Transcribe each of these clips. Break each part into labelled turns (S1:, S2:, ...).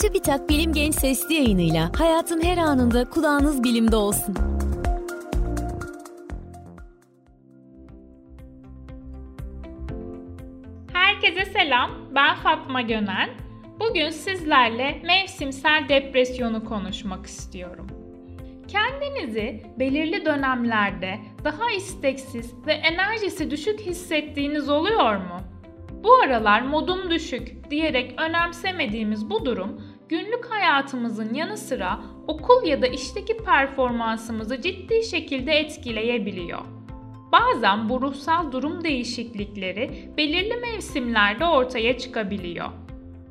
S1: TÜBİTAK Bilim Genç Sesli yayınıyla hayatın her anında kulağınız bilimde olsun.
S2: Herkese selam, ben Fatma Gönen. Bugün sizlerle mevsimsel depresyonu konuşmak istiyorum. Kendinizi belirli dönemlerde daha isteksiz ve enerjisi düşük hissettiğiniz oluyor mu? Bu aralar modum düşük diyerek önemsemediğimiz bu durum günlük hayatımızın yanı sıra okul ya da işteki performansımızı ciddi şekilde etkileyebiliyor. Bazen bu ruhsal durum değişiklikleri belirli mevsimlerde ortaya çıkabiliyor.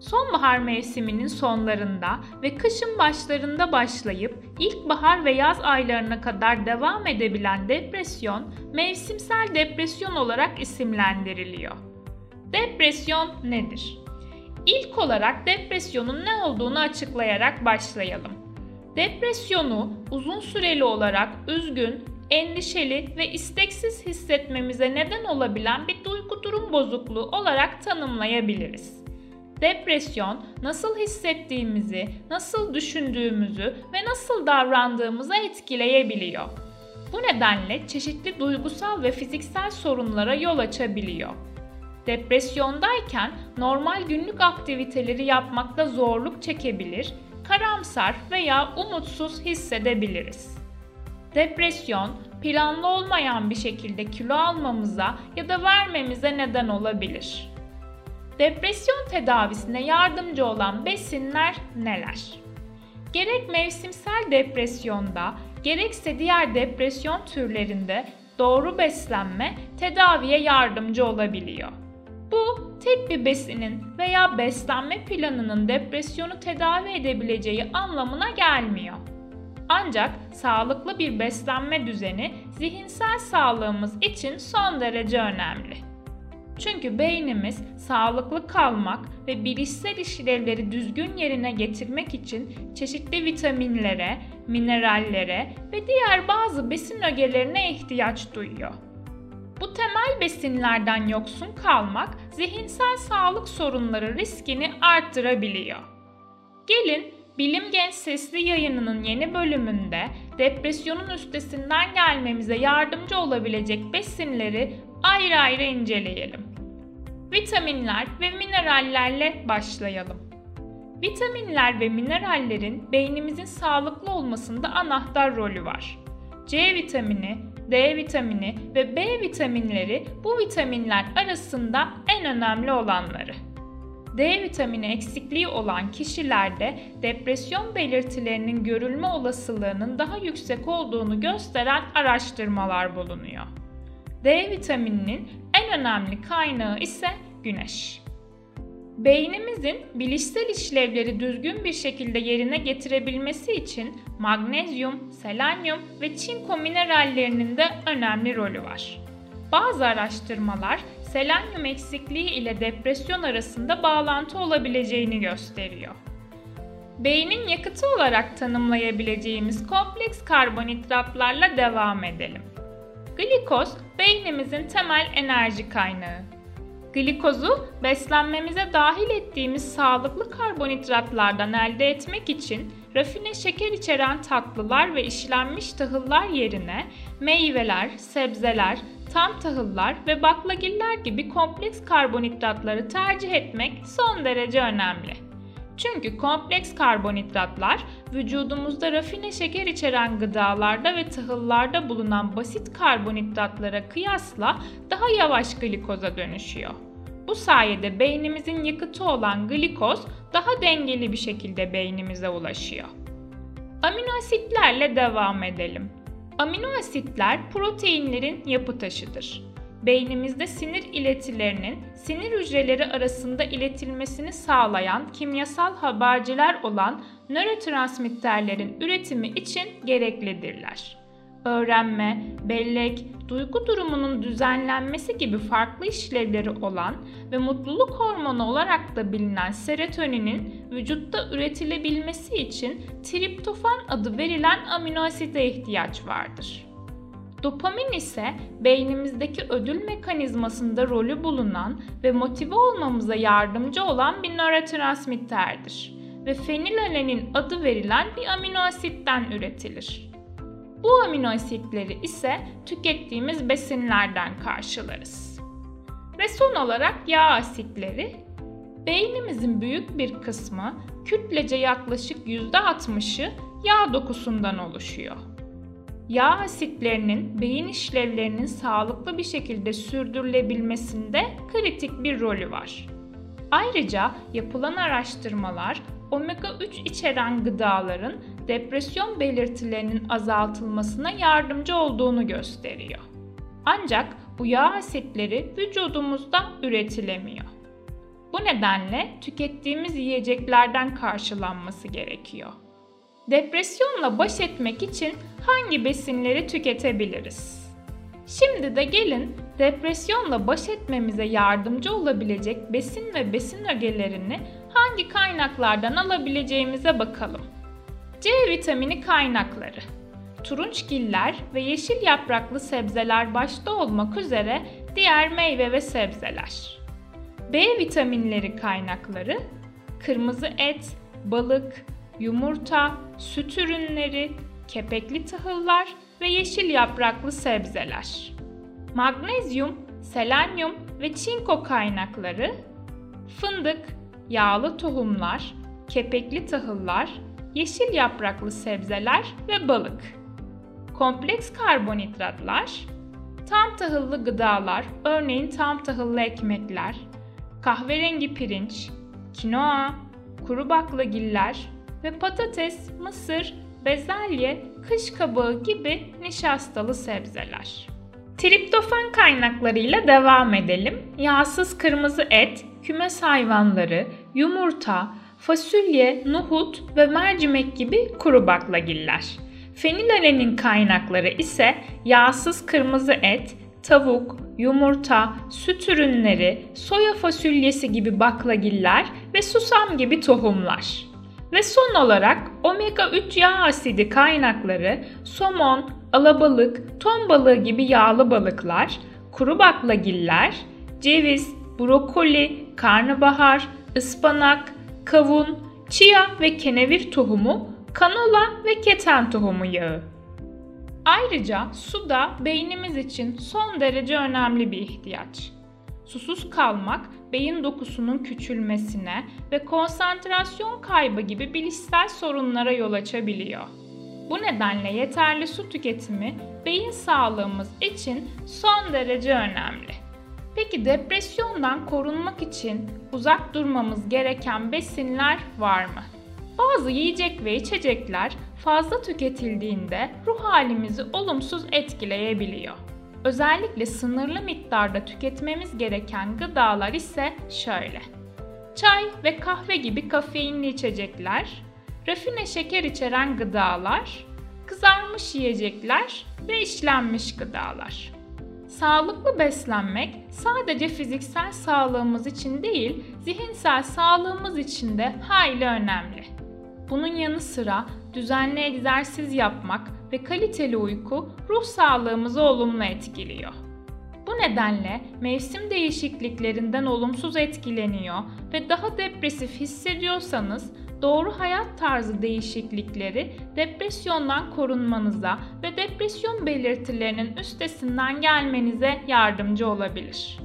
S2: Sonbahar mevsiminin sonlarında ve kışın başlarında başlayıp ilkbahar ve yaz aylarına kadar devam edebilen depresyon mevsimsel depresyon olarak isimlendiriliyor. Depresyon nedir? İlk olarak depresyonun ne olduğunu açıklayarak başlayalım. Depresyonu uzun süreli olarak üzgün, endişeli ve isteksiz hissetmemize neden olabilen bir duygu durum bozukluğu olarak tanımlayabiliriz. Depresyon nasıl hissettiğimizi, nasıl düşündüğümüzü ve nasıl davrandığımızı etkileyebiliyor. Bu nedenle çeşitli duygusal ve fiziksel sorunlara yol açabiliyor. Depresyondayken normal günlük aktiviteleri yapmakta zorluk çekebilir, karamsar veya umutsuz hissedebiliriz. Depresyon, planlı olmayan bir şekilde kilo almamıza ya da vermemize neden olabilir. Depresyon tedavisine yardımcı olan besinler neler? Gerek mevsimsel depresyonda, gerekse diğer depresyon türlerinde doğru beslenme tedaviye yardımcı olabiliyor. Bu tek bir besinin veya beslenme planının depresyonu tedavi edebileceği anlamına gelmiyor. Ancak sağlıklı bir beslenme düzeni zihinsel sağlığımız için son derece önemli. Çünkü beynimiz sağlıklı kalmak ve bilişsel işlevleri düzgün yerine getirmek için çeşitli vitaminlere, minerallere ve diğer bazı besin ögelerine ihtiyaç duyuyor. Bu temel besinlerden yoksun kalmak zihinsel sağlık sorunları riskini arttırabiliyor. Gelin Bilim Genç Sesli yayınının yeni bölümünde depresyonun üstesinden gelmemize yardımcı olabilecek besinleri ayrı ayrı inceleyelim. Vitaminler ve minerallerle başlayalım. Vitaminler ve minerallerin beynimizin sağlıklı olmasında anahtar rolü var. C vitamini, D vitamini ve B vitaminleri bu vitaminler arasında en önemli olanları. D vitamini eksikliği olan kişilerde depresyon belirtilerinin görülme olasılığının daha yüksek olduğunu gösteren araştırmalar bulunuyor. D vitamininin en önemli kaynağı ise güneş. Beynimizin bilişsel işlevleri düzgün bir şekilde yerine getirebilmesi için magnezyum, selenyum ve çinko minerallerinin de önemli rolü var. Bazı araştırmalar selenyum eksikliği ile depresyon arasında bağlantı olabileceğini gösteriyor. Beynin yakıtı olarak tanımlayabileceğimiz kompleks karbonhidratlarla devam edelim. Glikoz beynimizin temel enerji kaynağı. Glikozu beslenmemize dahil ettiğimiz sağlıklı karbonhidratlardan elde etmek için rafine şeker içeren tatlılar ve işlenmiş tahıllar yerine meyveler, sebzeler, tam tahıllar ve baklagiller gibi kompleks karbonhidratları tercih etmek son derece önemli. Çünkü kompleks karbonhidratlar vücudumuzda rafine şeker içeren gıdalarda ve tahıllarda bulunan basit karbonhidratlara kıyasla daha yavaş glikoza dönüşüyor. Bu sayede beynimizin yakıtı olan glikoz daha dengeli bir şekilde beynimize ulaşıyor. Amino asitlerle devam edelim. Amino asitler proteinlerin yapı taşıdır. Beynimizde sinir iletilerinin sinir hücreleri arasında iletilmesini sağlayan kimyasal haberciler olan nörotransmitterlerin üretimi için gereklidirler. Öğrenme, bellek, duygu durumunun düzenlenmesi gibi farklı işlevleri olan ve mutluluk hormonu olarak da bilinen serotoninin vücutta üretilebilmesi için triptofan adı verilen amino ihtiyaç vardır. Dopamin ise beynimizdeki ödül mekanizmasında rolü bulunan ve motive olmamıza yardımcı olan bir nörotransmitterdir. ve fenilalanin adı verilen bir amino asitten üretilir. Bu amino asitleri ise tükettiğimiz besinlerden karşılarız. Ve son olarak yağ asitleri. Beynimizin büyük bir kısmı kütlece yaklaşık %60'ı yağ dokusundan oluşuyor. Yağ asitlerinin beyin işlevlerinin sağlıklı bir şekilde sürdürülebilmesinde kritik bir rolü var. Ayrıca yapılan araştırmalar omega 3 içeren gıdaların depresyon belirtilerinin azaltılmasına yardımcı olduğunu gösteriyor. Ancak bu yağ asitleri vücudumuzda üretilemiyor. Bu nedenle tükettiğimiz yiyeceklerden karşılanması gerekiyor. Depresyonla baş etmek için hangi besinleri tüketebiliriz? Şimdi de gelin depresyonla baş etmemize yardımcı olabilecek besin ve besin ögelerini hangi kaynaklardan alabileceğimize bakalım. C vitamini kaynakları turunçgiller ve yeşil yapraklı sebzeler başta olmak üzere diğer meyve ve sebzeler. B vitaminleri kaynakları kırmızı et, balık, yumurta, süt ürünleri, kepekli tahıllar ve yeşil yapraklı sebzeler. Magnezyum, selenyum ve çinko kaynakları fındık, yağlı tohumlar, kepekli tahıllar, yeşil yapraklı sebzeler ve balık. Kompleks karbonhidratlar, tam tahıllı gıdalar, örneğin tam tahıllı ekmekler, kahverengi pirinç, kinoa, kuru baklagiller ve patates, mısır, bezelye, kış kabağı gibi nişastalı sebzeler. Triptofan kaynaklarıyla devam edelim. Yağsız kırmızı et, kümes hayvanları, yumurta, fasulye, nohut ve mercimek gibi kuru baklagiller. Fenilalenin kaynakları ise yağsız kırmızı et, tavuk, yumurta, süt ürünleri, soya fasulyesi gibi baklagiller ve susam gibi tohumlar. Ve son olarak omega 3 yağ asidi kaynakları somon, alabalık, ton balığı gibi yağlı balıklar, kuru baklagiller, ceviz, brokoli, karnabahar, ıspanak, kavun, chia ve kenevir tohumu, kanola ve keten tohumu yağı. Ayrıca su da beynimiz için son derece önemli bir ihtiyaç. Susuz kalmak beyin dokusunun küçülmesine ve konsantrasyon kaybı gibi bilişsel sorunlara yol açabiliyor. Bu nedenle yeterli su tüketimi beyin sağlığımız için son derece önemli. Peki depresyondan korunmak için uzak durmamız gereken besinler var mı? Bazı yiyecek ve içecekler fazla tüketildiğinde ruh halimizi olumsuz etkileyebiliyor. Özellikle sınırlı miktarda tüketmemiz gereken gıdalar ise şöyle. Çay ve kahve gibi kafeinli içecekler, rafine şeker içeren gıdalar, kızarmış yiyecekler ve işlenmiş gıdalar. Sağlıklı beslenmek sadece fiziksel sağlığımız için değil, zihinsel sağlığımız için de hayli önemli. Bunun yanı sıra düzenli egzersiz yapmak ve kaliteli uyku ruh sağlığımızı olumlu etkiliyor. Bu nedenle mevsim değişikliklerinden olumsuz etkileniyor ve daha depresif hissediyorsanız doğru hayat tarzı değişiklikleri depresyondan korunmanıza ve depresyon belirtilerinin üstesinden gelmenize yardımcı olabilir.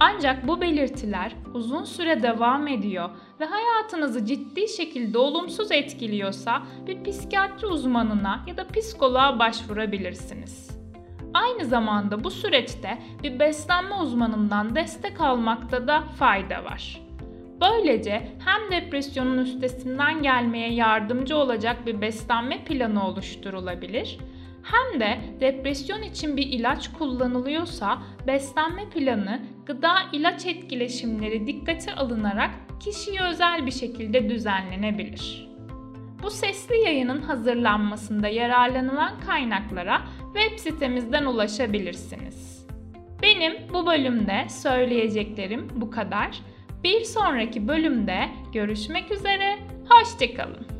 S2: Ancak bu belirtiler uzun süre devam ediyor ve hayatınızı ciddi şekilde olumsuz etkiliyorsa bir psikiyatri uzmanına ya da psikoloğa başvurabilirsiniz. Aynı zamanda bu süreçte bir beslenme uzmanından destek almakta da fayda var. Böylece hem depresyonun üstesinden gelmeye yardımcı olacak bir beslenme planı oluşturulabilir hem de depresyon için bir ilaç kullanılıyorsa beslenme planı gıda ilaç etkileşimleri dikkate alınarak kişiye özel bir şekilde düzenlenebilir. Bu sesli yayının hazırlanmasında yararlanılan kaynaklara web sitemizden ulaşabilirsiniz. Benim bu bölümde söyleyeceklerim bu kadar. Bir sonraki bölümde görüşmek üzere, hoşçakalın.